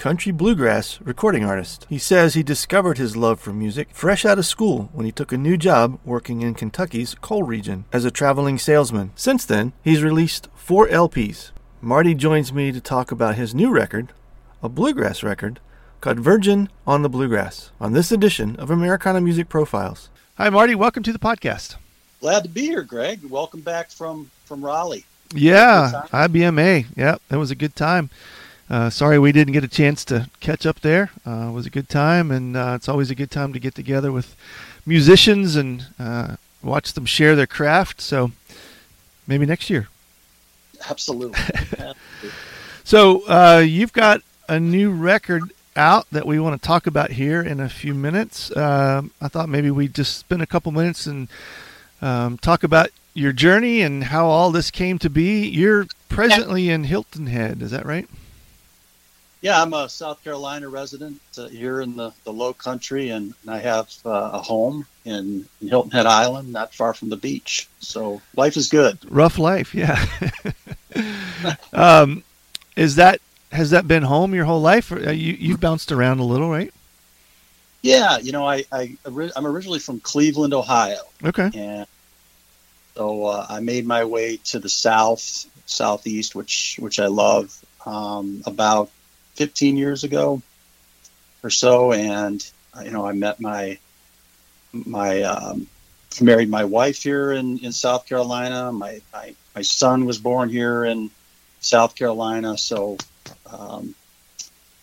country bluegrass recording artist. He says he discovered his love for music fresh out of school when he took a new job working in Kentucky's coal region as a traveling salesman. Since then, he's released four LPs. Marty joins me to talk about his new record, a bluegrass record, called Virgin on the Bluegrass, on this edition of Americana Music Profiles. Hi, Marty. Welcome to the podcast. Glad to be here, Greg. Welcome back from from Raleigh. Yeah, IBMA. Yep, that was a good time. Uh, sorry we didn't get a chance to catch up there. Uh, it was a good time, and uh, it's always a good time to get together with musicians and uh, watch them share their craft. So maybe next year. Absolutely. Absolutely. so uh, you've got a new record out that we want to talk about here in a few minutes. Um, I thought maybe we'd just spend a couple minutes and um, talk about your journey and how all this came to be. You're presently in Hilton Head, is that right? Yeah, I'm a South Carolina resident uh, here in the, the low country, and I have uh, a home in, in, Hilton Head Island, not far from the beach. So life is good. Rough life, yeah. um, is that has that been home your whole life? Uh, you you've bounced around a little, right? Yeah, you know, I, I I'm originally from Cleveland, Ohio. Okay. And so uh, I made my way to the south, southeast, which which I love. Um, about 15 years ago or so, and uh, you know I met my my um, married my wife here in, in South Carolina. My, my my son was born here in South Carolina, so um,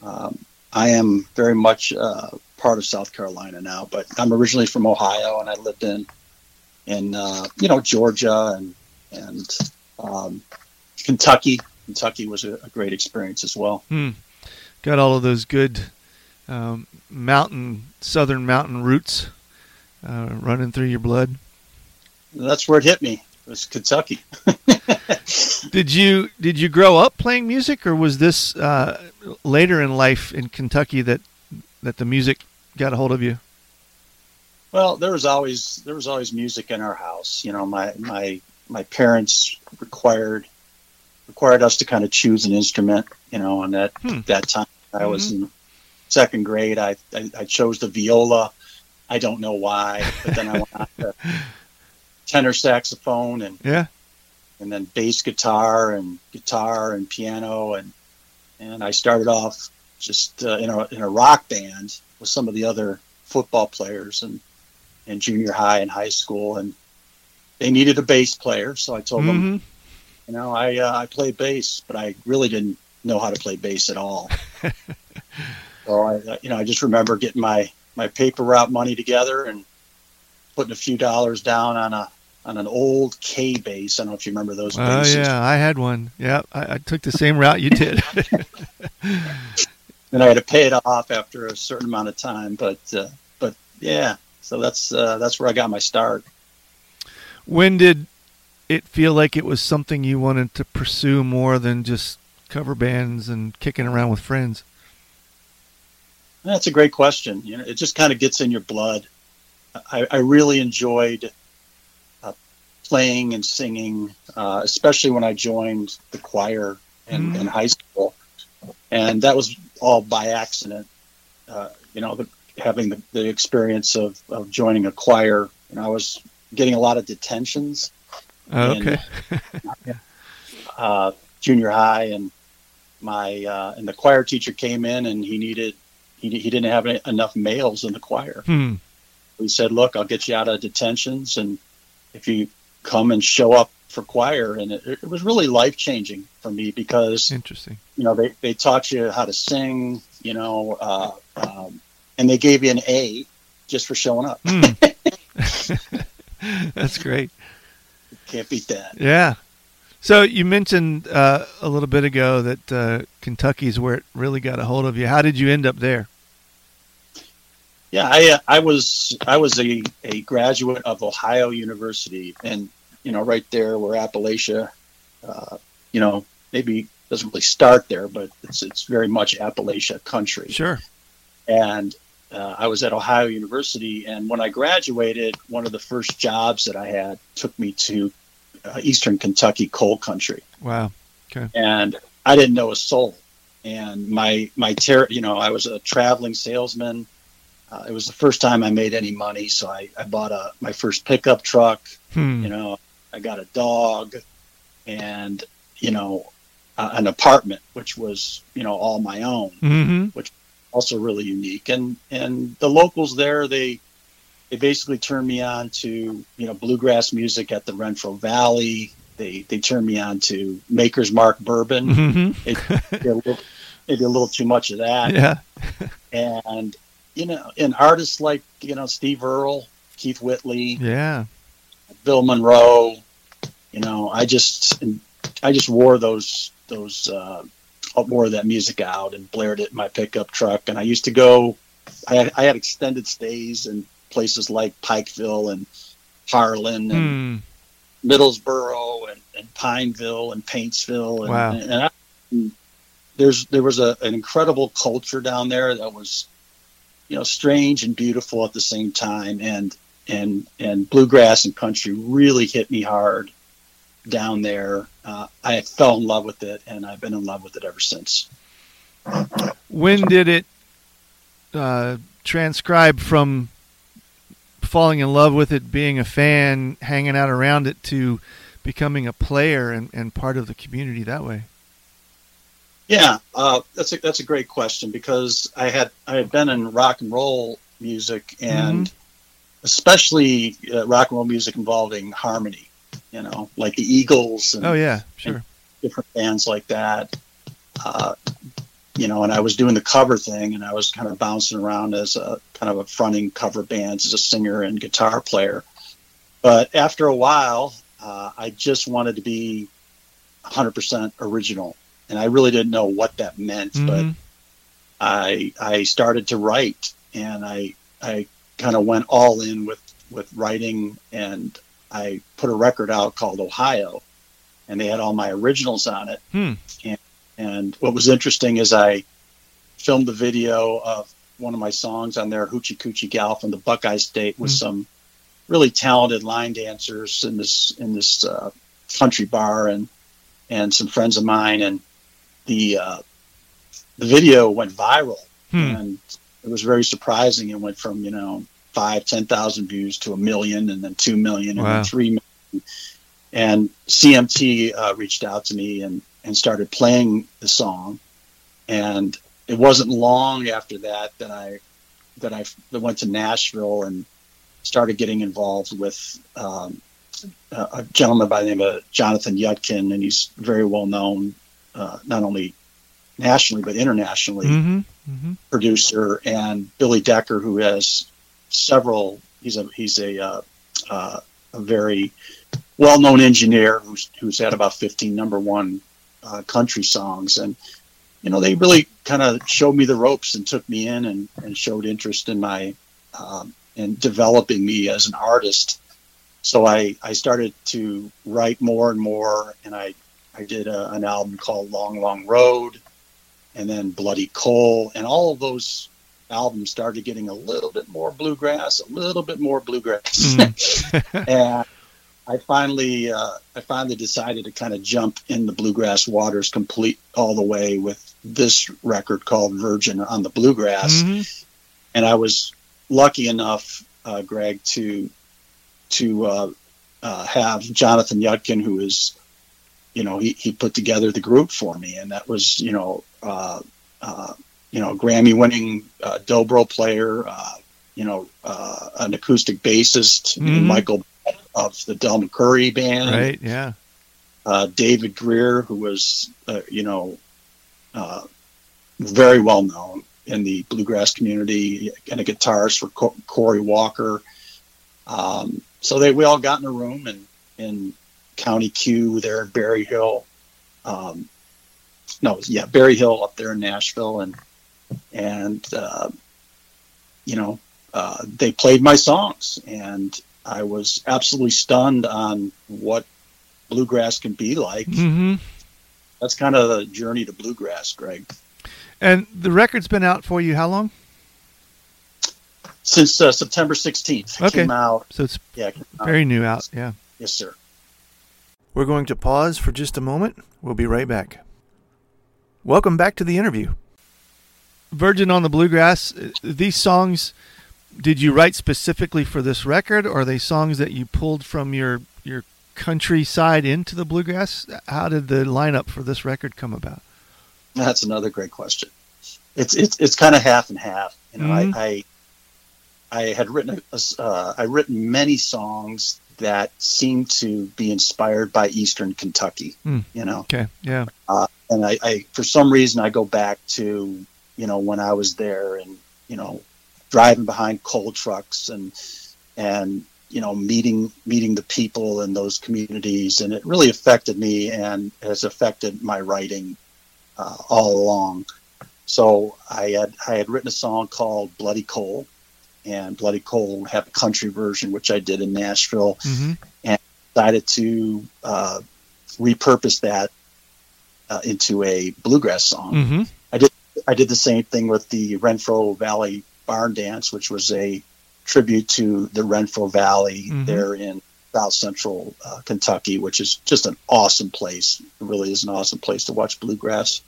um, I am very much uh, part of South Carolina now. But I'm originally from Ohio, and I lived in in uh, you know Georgia and and um, Kentucky. Kentucky was a, a, great experience as well. Hmm got all of those good um, mountain, southern mountain roots uh, running through your blood. That's where it hit me. It was Kentucky. did you did you grow up playing music, or was this uh, later in life in Kentucky that that the music got a hold of you? Well, there was always there was always music in our house. You know, my my my parents required required us to kind of choose an instrument. You know, and that hmm. that time I mm-hmm. was in second grade. I, I, I chose the viola. I don't know why, but then I went on to tenor saxophone and yeah, and then bass guitar and guitar and piano and and I started off just uh, in a in a rock band with some of the other football players and in junior high and high school and they needed a bass player, so I told mm-hmm. them you know, I uh, I play bass, but I really didn't know how to play bass at all. so I, you know, I just remember getting my my paper route money together and putting a few dollars down on a on an old Kay bass. I don't know if you remember those. Oh yeah, I had one. Yeah, I, I took the same route you did. and I had to pay it off after a certain amount of time, but uh, but yeah, so that's uh, that's where I got my start. When did it feel like it was something you wanted to pursue more than just cover bands and kicking around with friends? That's a great question. You know, it just kind of gets in your blood. I, I really enjoyed uh, playing and singing, uh, especially when I joined the choir in, mm. in, high school, and that was all by accident. Uh, you know, the, having the, the experience of, of joining a choir, know, I was getting a lot of detentions Oh, okay. in, uh, junior high, and my uh, and the choir teacher came in and he needed he, he didn't have any, enough males in the choir. Hmm. He said, "Look, I'll get you out of detentions, and if you come and show up for choir," and it, it was really life changing for me because Interesting. you know they, they taught you how to sing, you know, uh, um, and they gave you an A just for showing up. Hmm. That's great. Can't beat that. Yeah. So you mentioned uh, a little bit ago that uh, Kentucky's where it really got a hold of you. How did you end up there? Yeah, I uh, I was I was a, a graduate of Ohio University, and you know, right there where Appalachia, uh, you know, maybe doesn't really start there, but it's it's very much Appalachia country. Sure. And uh, I was at Ohio University, and when I graduated, one of the first jobs that I had took me to uh, Eastern Kentucky coal country, Wow. Okay. And I didn't know a soul. And my my ter- you know, I was a traveling salesman. Uh, it was the first time I made any money, so I, I bought a my first pickup truck. Hmm. You know, I got a dog, and you know, uh, an apartment, which was you know all my own Mm-hmm. Also really unique. And and the locals there, they they basically turned me on to you know bluegrass music at the Renfro Valley. They they turned me on to Maker's Mark bourbon. Mm-hmm. They did a little, they a little too much of that. Yeah. And you know, and artists like you know Steve Earle, Keith Whitley, Yeah. Bill Monroe. You know, I just I just wore those those uh, I of that music out and blared it in my pickup truck. And I used to go. I had, I had extended stays in places like Pikeville and Harlan and Hmm. Middlesboro and, and Pineville and Paintsville. And, Wow. and, I, and there's there was a, an incredible culture down there that was, you know, strange and beautiful at the same time. And and and bluegrass and country really hit me hard down there. Uh, I fell in love with it, and I've been in love with it ever since. When did it uh, transcribe from falling in love with it, being a fan, hanging out around it, to becoming a player and, and part of the community that way? Yeah, uh, that's a that's a great question because I had I had been in rock and roll music and especially uh, rock and roll music involving harmony, you know, like the Eagles and Oh yeah, sure. different bands like that. Uh, you know, and I was doing the cover thing, and I was kind of bouncing around as a kind of a fronting cover bands as a singer and guitar player. But after a while, uh, I just wanted to be 100% original, and I really didn't know what that meant. But Mhm. I I started to write, and I I kind of went all in with with writing, and I put a record out called Ohio, and they had all my originals on it. Hmm. And what was interesting is I filmed the video of one of my songs on there, Hoochie Coochie Gal from the Buckeye State, with Mm. some really talented line dancers in this in this uh, country bar and and some friends of mine, and the uh, the video went viral, Hmm. and it was very surprising. It went from you know five, ten thousand views to a million, and then two million, and Wow. then three million. And CMT uh, reached out to me and and started playing the song, and it wasn't long after that that I that I went to Nashville and started getting involved with um, a, a gentleman by the name of Jonathan Yudkin, and he's very well known uh, not only nationally but internationally Mm-hmm. Mm-hmm. producer, and Billy Decker, who has several. He's a he's a uh, uh, a very well known engineer who's who's had about fifteen number one uh, country songs, and you know they really kind of showed me the ropes and took me in and, and showed interest in my um, in developing me as an artist. So I I started to write more and more, and I I did a, an album called Long Long Road and then Bloody Coal, and all of those albums started getting a little bit more bluegrass, a little bit more bluegrass, and I finally, uh, I finally decided to kind of jump in the bluegrass waters complete all the way with this record called Virgin on the Bluegrass, Mm-hmm. and I was lucky enough, uh, Greg, to to uh, uh, have Jonathan Yudkin, who is, you know, he, he put together the group for me, and that was, you know, uh, uh, you know, Grammy-winning uh, dobro player, uh, you know, uh, an acoustic bassist, Mhm. Michael of the Del McCoury band, Right. Yeah. uh, David Grier, who was, uh, you know, uh, very well known in the bluegrass community, and a guitarist for Co- Corey Walker. Um, so they we all got in a room and in County Q there in Berry Hill. Um, no, yeah, Berry Hill up there in Nashville, and and uh, you know uh, they played my songs, and I was absolutely stunned on what bluegrass can be like. hmm That's kind of the journey to bluegrass, Greg. And the record's been out for you how long? Since uh, September 16th, it Okay. came out. So it's Yeah, it came out. very new out. Yeah. yes, sir. We're going to pause for just a moment. We'll be right back. Welcome back to the interview. Virgin on the Bluegrass. uh, These songs, did you write specifically for this record, or are they songs that you pulled from your your countryside into the bluegrass? How did the lineup for this record come about? That's another great question. It's it's it's kind of half and half. You know, Mhm. I, I I had written a, uh, I written many songs that seemed to be inspired by Eastern Kentucky. Hmm. You know, Okay. Yeah. uh, and I, I for some reason I go back to you know when I was there and you know driving behind coal trucks and and you know meeting meeting the people in those communities and it really affected me and has affected my writing uh, all along. So I had I had written a song called Bloody Coal, and Bloody Coal had a country version which I did in Nashville hmm decided to uh, repurpose that uh, into a bluegrass song. hmm I did the same thing with the Renfro Valley Barn Dance, which was a tribute to the Renfro Valley Mhm. there in South Central uh, Kentucky, which is just an awesome place. It really is an awesome place to watch bluegrass.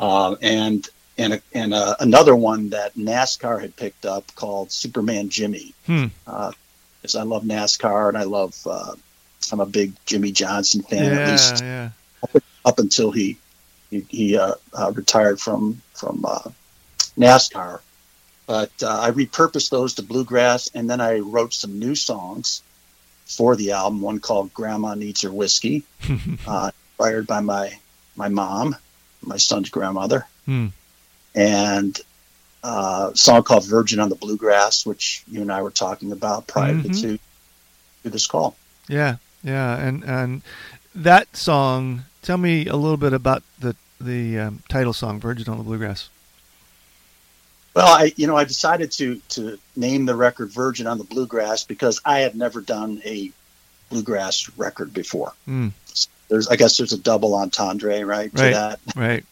Um, and and a, and uh, another one that NASCAR had picked up called Superman Jimmy Hmm. because I love NASCAR and I love. Uh, I'm a big Jimmie Johnson fan, at least Yeah. up until he he, he uh, uh, retired from from uh, NASCAR. But uh, I repurposed those to bluegrass, and then I wrote some new songs for the album. One called "Grandma Needs Her Whiskey," uh, inspired by my my mom, my son's grandmother, Hmm. and uh, a song called "Virgin on the Bluegrass," which you and I were talking about prior Mhm. to to this call. Yeah, yeah, and and that song. Tell me a little bit about the the um, title song, "Virgin on the Bluegrass." Well, I you know I decided to to name the record "Virgin on the Bluegrass" because I had never done a bluegrass record before. Mm, There's I guess there's a double entendre right, Right. to that, right.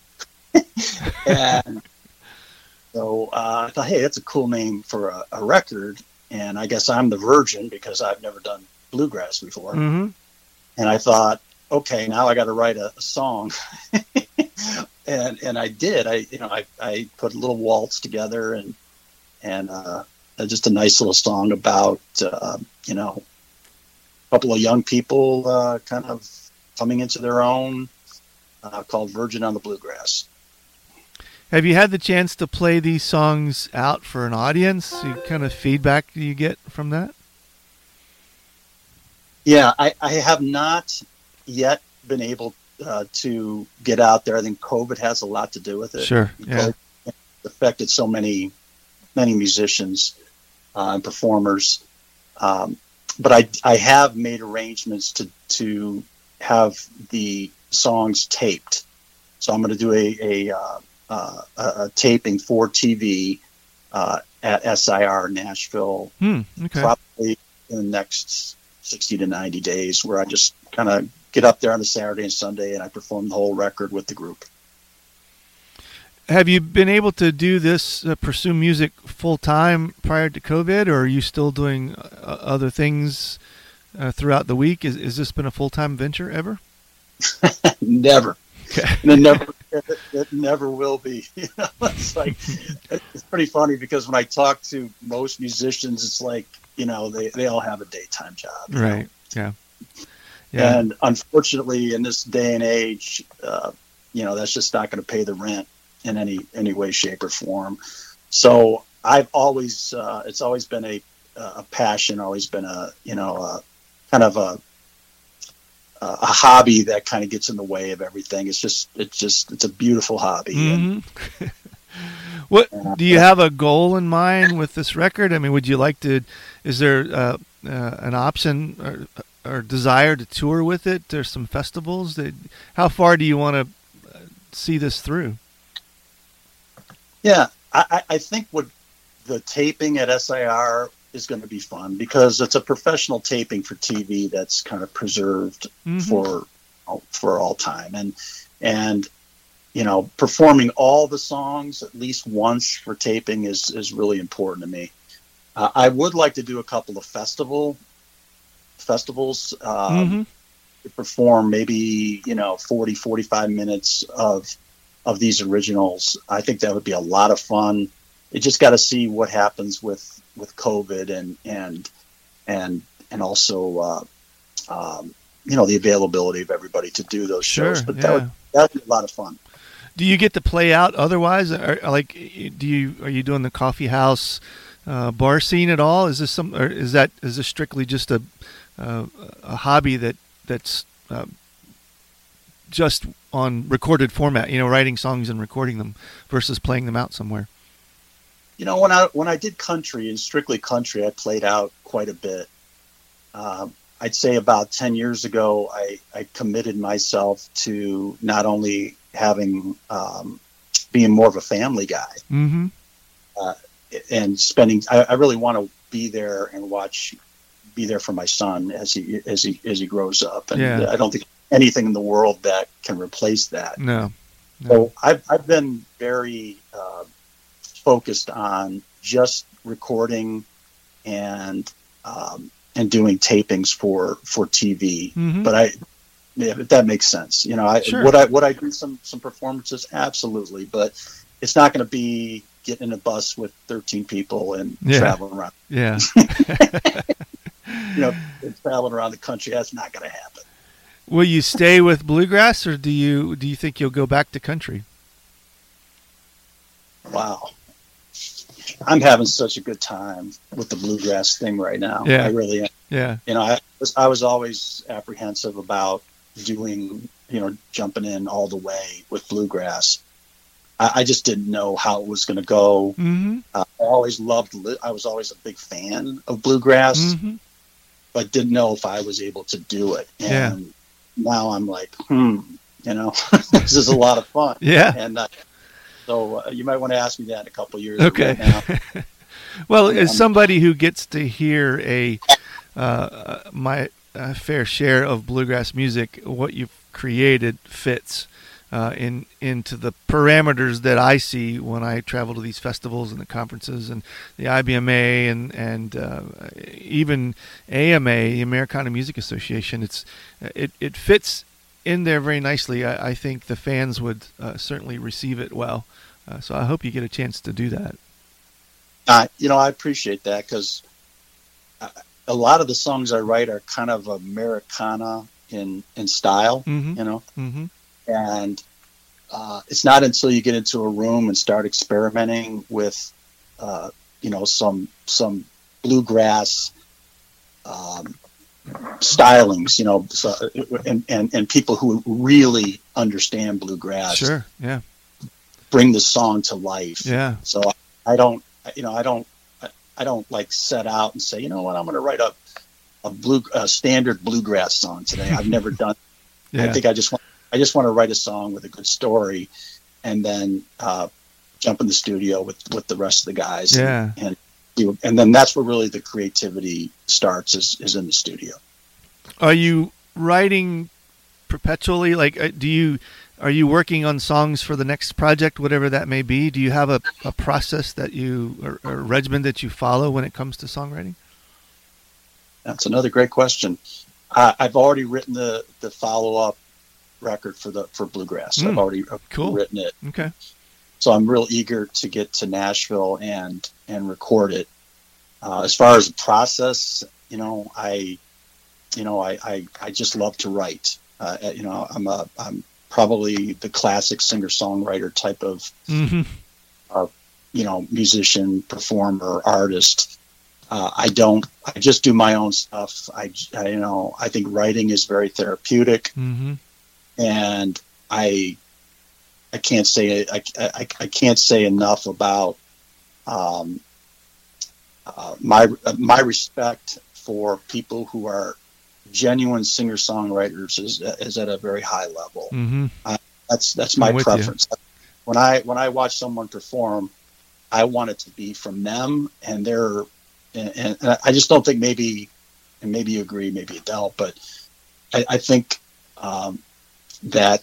and so uh, I thought, hey, that's a cool name for a, a record. And I guess I'm the virgin because I've never done bluegrass before. hmm and I thought, okay, now I got to write a, a song, and and I did. I you know I, I put a little waltz together and and uh, just a nice little song about uh, you know a couple of young people uh, kind of coming into their own, uh, called "Virgin on the Bluegrass." Have you had the chance to play these songs out for an audience? What kind of feedback do you get from that? Yeah, I, I have not yet been able uh, to get out there. I think COVID has a lot to do with it. Sure. Yeah. It's affected so many many musicians uh, and performers. Um, but I I have made arrangements to to have the songs taped. So I'm going to do a a, uh, uh, a a taping for TV uh, at SIR Nashville Hmm. Okay. probably in the next 60 to 90 days where I just kind of get up there on a Saturday and Sunday and I perform the whole record with the group. Have you been able to do this, uh, pursue music full time prior to COVID, or are you still doing uh, other things uh, throughout the week? Is is this been a full time venture ever? never. Okay. It never, it, it never will be. You know, it's like, it's pretty funny because when I talk to most musicians, it's like, you know, they, they all have a daytime job. you know? Right. Yeah. Yeah. And unfortunately, in this day and age, uh, you know, that's just not going to pay the rent. in any any way, shape, or form. So I've always uh, it's always been a a passion, always been a you know a, kind of a a hobby that kind of gets in the way of everything. It's just it's just it's a beautiful hobby. Mm-hmm. what do you have a goal in mind with this record? I mean, would you like to? Is there uh, uh, an option or, or desire to tour with it? There's some festivals. That, how far do you want to see this through? Yeah, I, I think what the taping at SIR is going to be fun because it's a professional taping for TV that's kind of preserved mm-hmm. for for all time and and you know performing all the songs at least once for taping is is really important to me. Uh, I would like to do a couple of festival festivals um, mm-hmm. to perform maybe you know 40 45 minutes of of these originals. I think that would be a lot of fun. You just got to see what happens with with COVID and and and and also uh, um, you know the availability of everybody to do those sure, shows. But yeah. that would that'd be a lot of fun. Do you get to play out otherwise? Like, do you are you doing the coffee house uh, bar scene at all? Is this some or is that is this strictly just a uh, a hobby that that's uh, just on recorded format? You know, writing songs and recording them versus playing them out somewhere you know, when I when I did country and strictly country, I played out quite a bit. Um, I'd say about ten years ago, I, I committed myself to not only having um, being more of a family guy, mm-hmm. uh, and spending. I, I really want to be there and watch, be there for my son as he as he as he grows up. And yeah. I don't think anything in the world that can replace that. No. no. So I've I've been very uh, focused on just recording and um, and doing tapings for for TV. Mm-hmm. But I, yeah, that makes sense. You know, I sure. would I would I do some some performances? Absolutely, but it's not going to be getting in a bus with 13 people and yeah. traveling around. Yeah. you know, traveling around the country. That's not going to happen. Will you stay with bluegrass, or do you do you think you'll go back to country? Wow. I'm having such a good time with the bluegrass thing right now. Yeah. I really am. Yeah. You know, I was I was always apprehensive about doing, you know, jumping in all the way with bluegrass. I, I just didn't know how it was going to go. Mm-hmm. Uh, I always loved. I was always a big fan of bluegrass, mm-hmm. but didn't know if I was able to do it. And Yeah. now I'm like, hmm, you know, this is a lot of fun. Yeah. And uh, so uh, you might want to ask me that in a couple years. Okay. Right now, Well, Um, as somebody who gets to hear a uh, my uh, fair share of bluegrass music, what you've created fits uh, in into the parameters that I see when I travel to these festivals and the conferences and the IBMA and and uh, even AMA, the Americana Music Association. It's it it fits in there very nicely. I, I think the fans would uh, certainly receive it well. Uh, so I hope you get a chance to do that. uh, you know, I appreciate that because a lot of the songs I write are kind of Americana in in style. Mhm. You know, Mm-hmm. And uh, it's not until you get into a room and start experimenting with, uh, you know, some some bluegrass um, stylings, you know, so, and, and and people who really understand bluegrass Sure. Yeah. bring the song to life. Yeah. So I don't, you know, I don't, I- don't like set out and say, you know what, I'm going to write a a blue a standard bluegrass song today. I've never done. Yeah. I think I just want I just want to write a song with a good story, and then uh, jump in the studio with with the rest of the guys. Yeah. And, and and then that's where really the creativity starts is, is in the studio. Are you writing perpetually? Like, uh, do you are you working on songs for the next project, whatever that may be? Do you have a, a process that you or, or a regimen that you follow when it comes to songwriting? That's another great question. I, I've already written the the follow up record for the for bluegrass. Mm. I've already Cool. written it. Okay. so I'm real eager to get to Nashville and and record it. Uh, as far as the process, you know, I, you know, I I, I just love to write. Uh, you know, I'm a I'm probably the classic singer songwriter type of, Mm-hmm. uh, you know, musician, performer, artist. Uh, I don't. I just do my own stuff. I, I, you know, I think writing is very therapeutic, Mm-hmm. And I, I can't say I, I, I can't say enough about um, uh, my my respect for people who are genuine singer songwriters is is at a very high level. Mm-hmm. That's that's my I'm you. preference. When I when I watch someone perform, I want it to be from them and their and, and I just don't think maybe and maybe you agree, maybe you don't, but I, I think um, that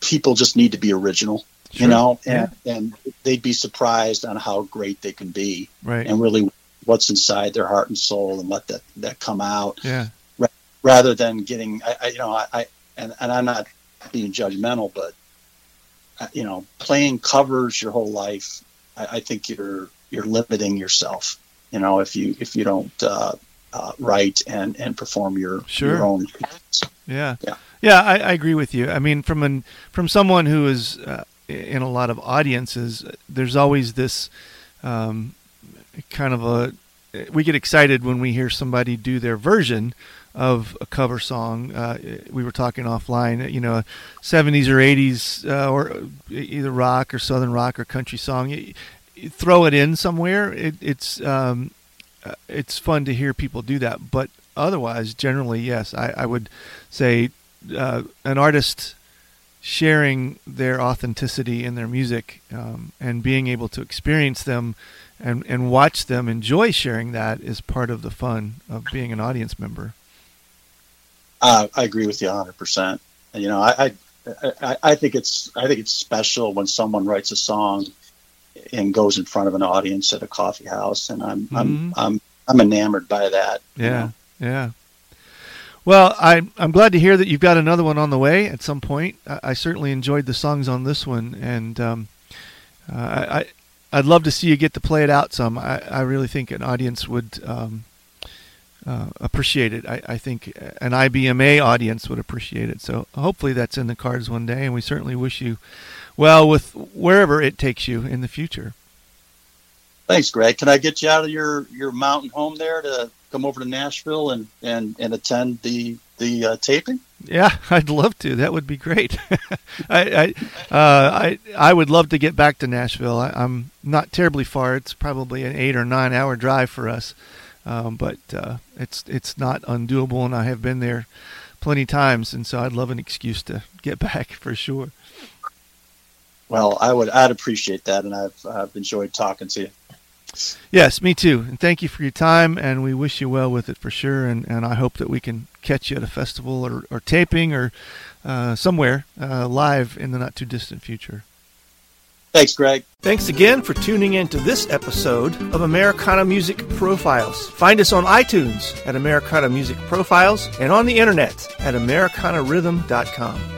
people just need to be original, Sure. you know, and, and they'd be surprised on how great they can be Right. and really what's inside their heart and soul and let that that come out yeah. rather than getting I, I you know I, I and, and I'm not being judgmental but uh, you know playing covers your whole life I, I think you're you're limiting yourself you know if you if you don't uh, uh, write and and perform your Sure. your own Yeah. Yeah. Yeah, I, I agree with you. I mean, from an from someone who is uh, in a lot of audiences, there's always this um, kind of a. We get excited when we hear somebody do their version of a cover song. Uh, we were talking offline, you know, 70s or 80s, uh, or either rock or southern rock or country song. You, you throw it in somewhere. It, it's um, uh, it's fun to hear people do that. But otherwise, generally, yes, I, I would say uh, an artist sharing their authenticity in their music um, and being able to experience them and, and watch them enjoy sharing that is part of the fun of being an audience member. uh, I agree with you 100 percent you know I, I I I think it's I think it's special when someone writes a song and goes in front of an audience at a coffee house and I'm Mhm. I'm I'm I'm enamored by that you Yeah, know. yeah. Well, I, I'm glad to hear that you've got another one on the way at some point. I, I certainly enjoyed the songs on this one, and um, uh, I, I, I'd love to see you get to play it out some. I, I really think an audience would um, uh, appreciate it. I, I think an IBMA audience would appreciate it. So hopefully that's in the cards one day, and we certainly wish you well with wherever it takes you in the future. Thanks, Greg. Can I get you out of your, your mountain home there to come over to Nashville and, and, and attend the the uh, taping? Yeah, I'd love to. That would be great. I I, uh, I I would love to get back to Nashville. I, I'm not terribly far. It's probably an eight or nine hour drive for us, um, but uh, it's it's not undoable, and I have been there plenty times, and so I'd love an excuse to get back for sure. Well, I would I'd appreciate that, and I've I've enjoyed talking to you. Yes, me too. And thank you for your time, and we wish you well with it for sure. And, and I hope that we can catch you at a festival or, or taping or uh, somewhere uh, live in the not too distant future. Thanks, Greg. Thanks again for tuning in to this episode of Americana Music Profiles. Find us on iTunes at Americana Music Profiles and on the internet at AmericanaRhythm.com.